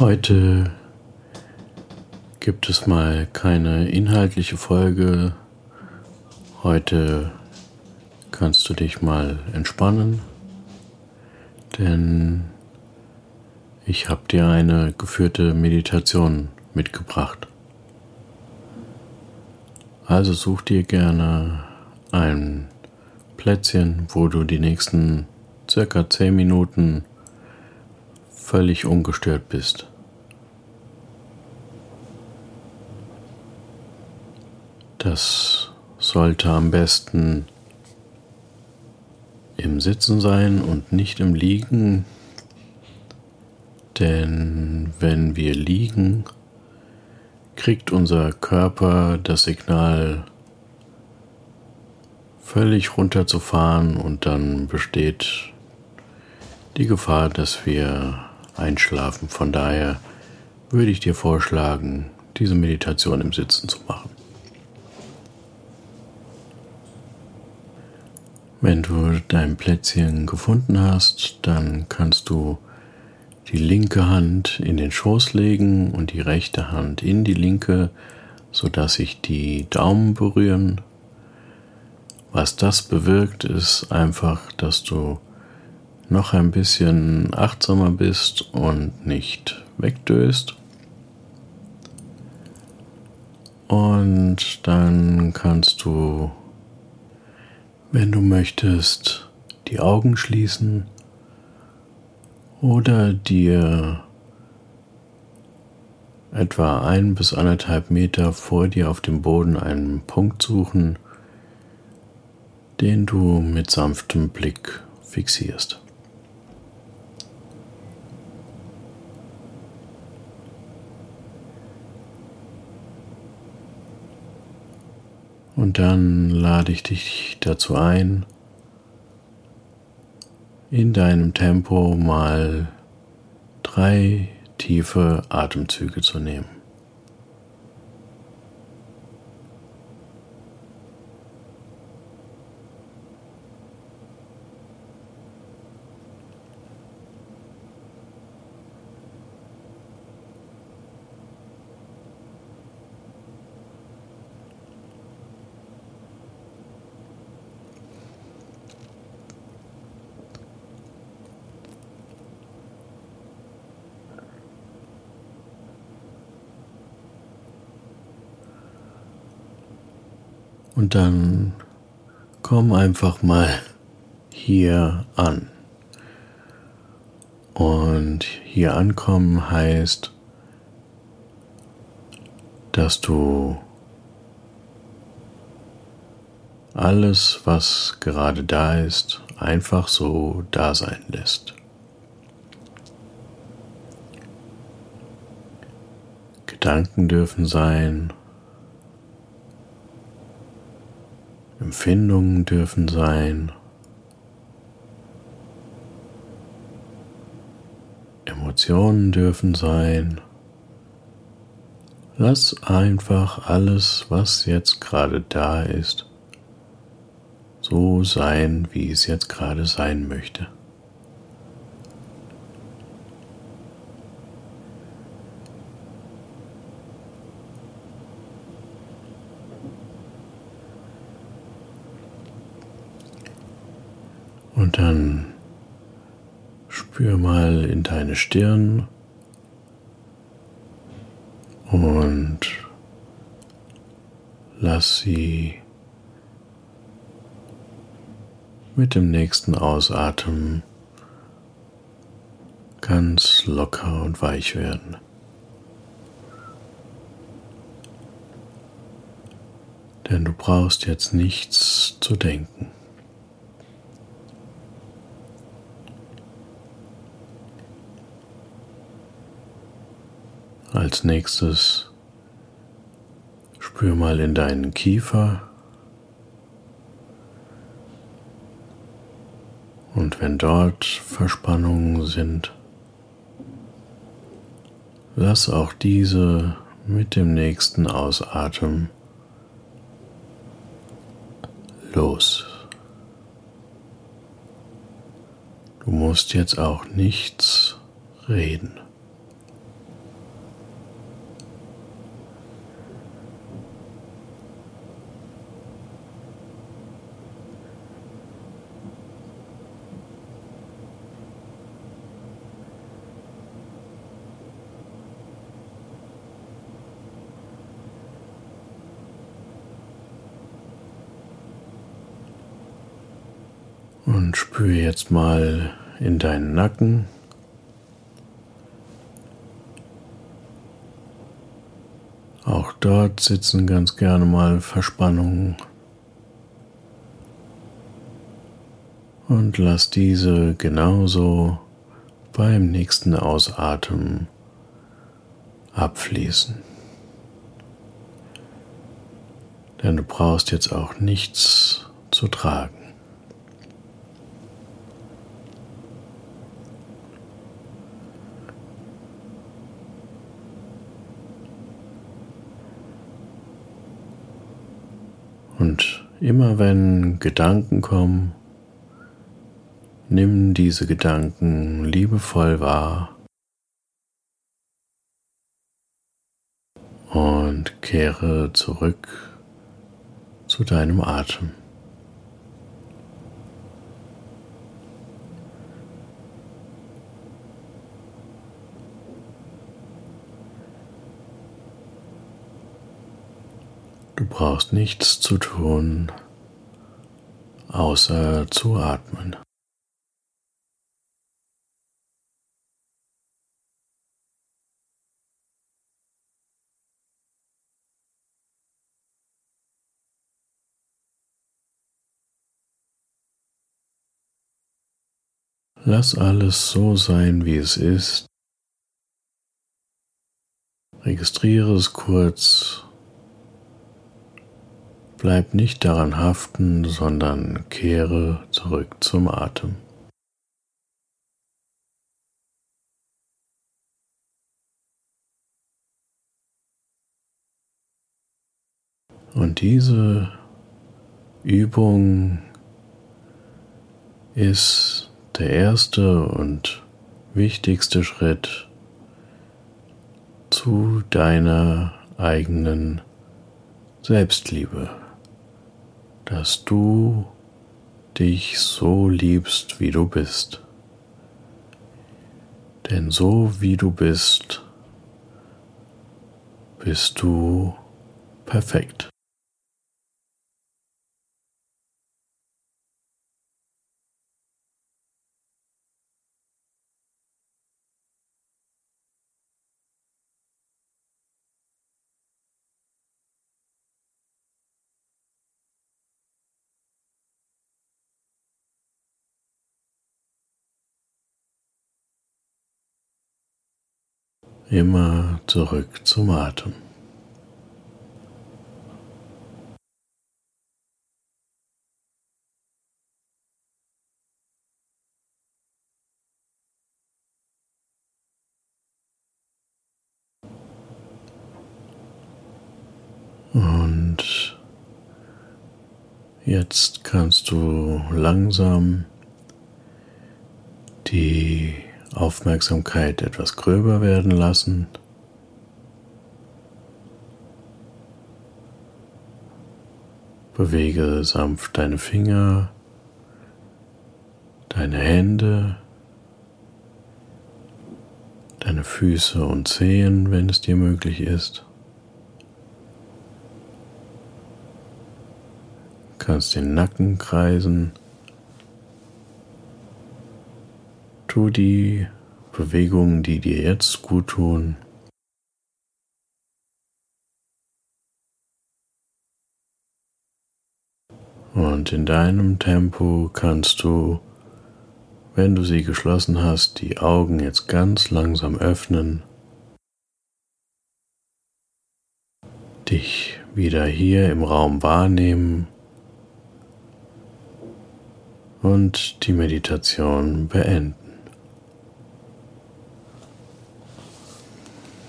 Heute gibt es mal keine inhaltliche Folge. Heute kannst du dich mal entspannen, denn ich habe dir eine geführte Meditation mitgebracht. Also such dir gerne ein Plätzchen, wo du die nächsten circa 10 Minuten völlig ungestört bist. Das sollte am besten im Sitzen sein und nicht im Liegen, denn wenn wir liegen, kriegt unser Körper das Signal völlig runterzufahren und dann besteht die Gefahr, dass wir einschlafen. Von daher würde ich dir vorschlagen, diese Meditation im Sitzen zu machen. Wenn du dein Plätzchen gefunden hast, dann kannst du die linke Hand in den Schoß legen und die rechte Hand in die linke, sodass sich die Daumen berühren. Was das bewirkt, ist einfach, dass du noch ein bisschen achtsamer bist und nicht wegdöst. Und dann kannst du, wenn du möchtest, die Augen schließen oder dir etwa ein bis anderthalb Meter vor dir auf dem Boden einen Punkt suchen, den du mit sanftem Blick fixierst. Und dann lade ich dich dazu ein, in deinem Tempo mal drei tiefe Atemzüge zu nehmen. Und dann komm einfach mal hier an. Und hier ankommen heißt, dass du alles, was gerade da ist, einfach so da sein lässt. Gedanken dürfen sein, Empfindungen dürfen sein. Emotionen dürfen sein. Lass einfach alles, was jetzt gerade da ist, so sein, wie es jetzt gerade sein möchte. Dann spür mal in deine Stirn und lass sie mit dem nächsten Ausatmen ganz locker und weich werden. Denn du brauchst jetzt nichts zu denken. Als nächstes spür mal in deinen Kiefer. Und wenn dort Verspannungen sind, lass auch diese mit dem nächsten Ausatmen los. Du musst jetzt auch nichts reden. Und spüre jetzt mal in deinen Nacken. Auch dort sitzen ganz gerne mal Verspannungen. Und lass diese genauso beim nächsten Ausatmen abfließen. Denn du brauchst jetzt auch nichts zu tragen. Und immer wenn Gedanken kommen, nimm diese Gedanken liebevoll wahr und kehre zurück zu deinem Atem. Du brauchst nichts zu tun, außer zu atmen. Lass alles so sein, wie es ist. Registriere es kurz Bleib nicht daran haften, sondern kehre zurück zum Atem. Und diese Übung ist der erste und wichtigste Schritt zu deiner eigenen Selbstliebe dass du dich so liebst, wie du bist. Denn so wie du bist, bist du perfekt. Immer zurück zum Atem. Und jetzt kannst du langsam die Aufmerksamkeit etwas gröber werden lassen. Bewege sanft deine Finger, deine Hände, deine Füße und Zehen, wenn es dir möglich ist. Kannst den Nacken kreisen. Tu die Bewegungen, die dir jetzt gut tun. Und in deinem Tempo kannst du, wenn du sie geschlossen hast, die Augen jetzt ganz langsam öffnen, dich wieder hier im Raum wahrnehmen und die Meditation beenden.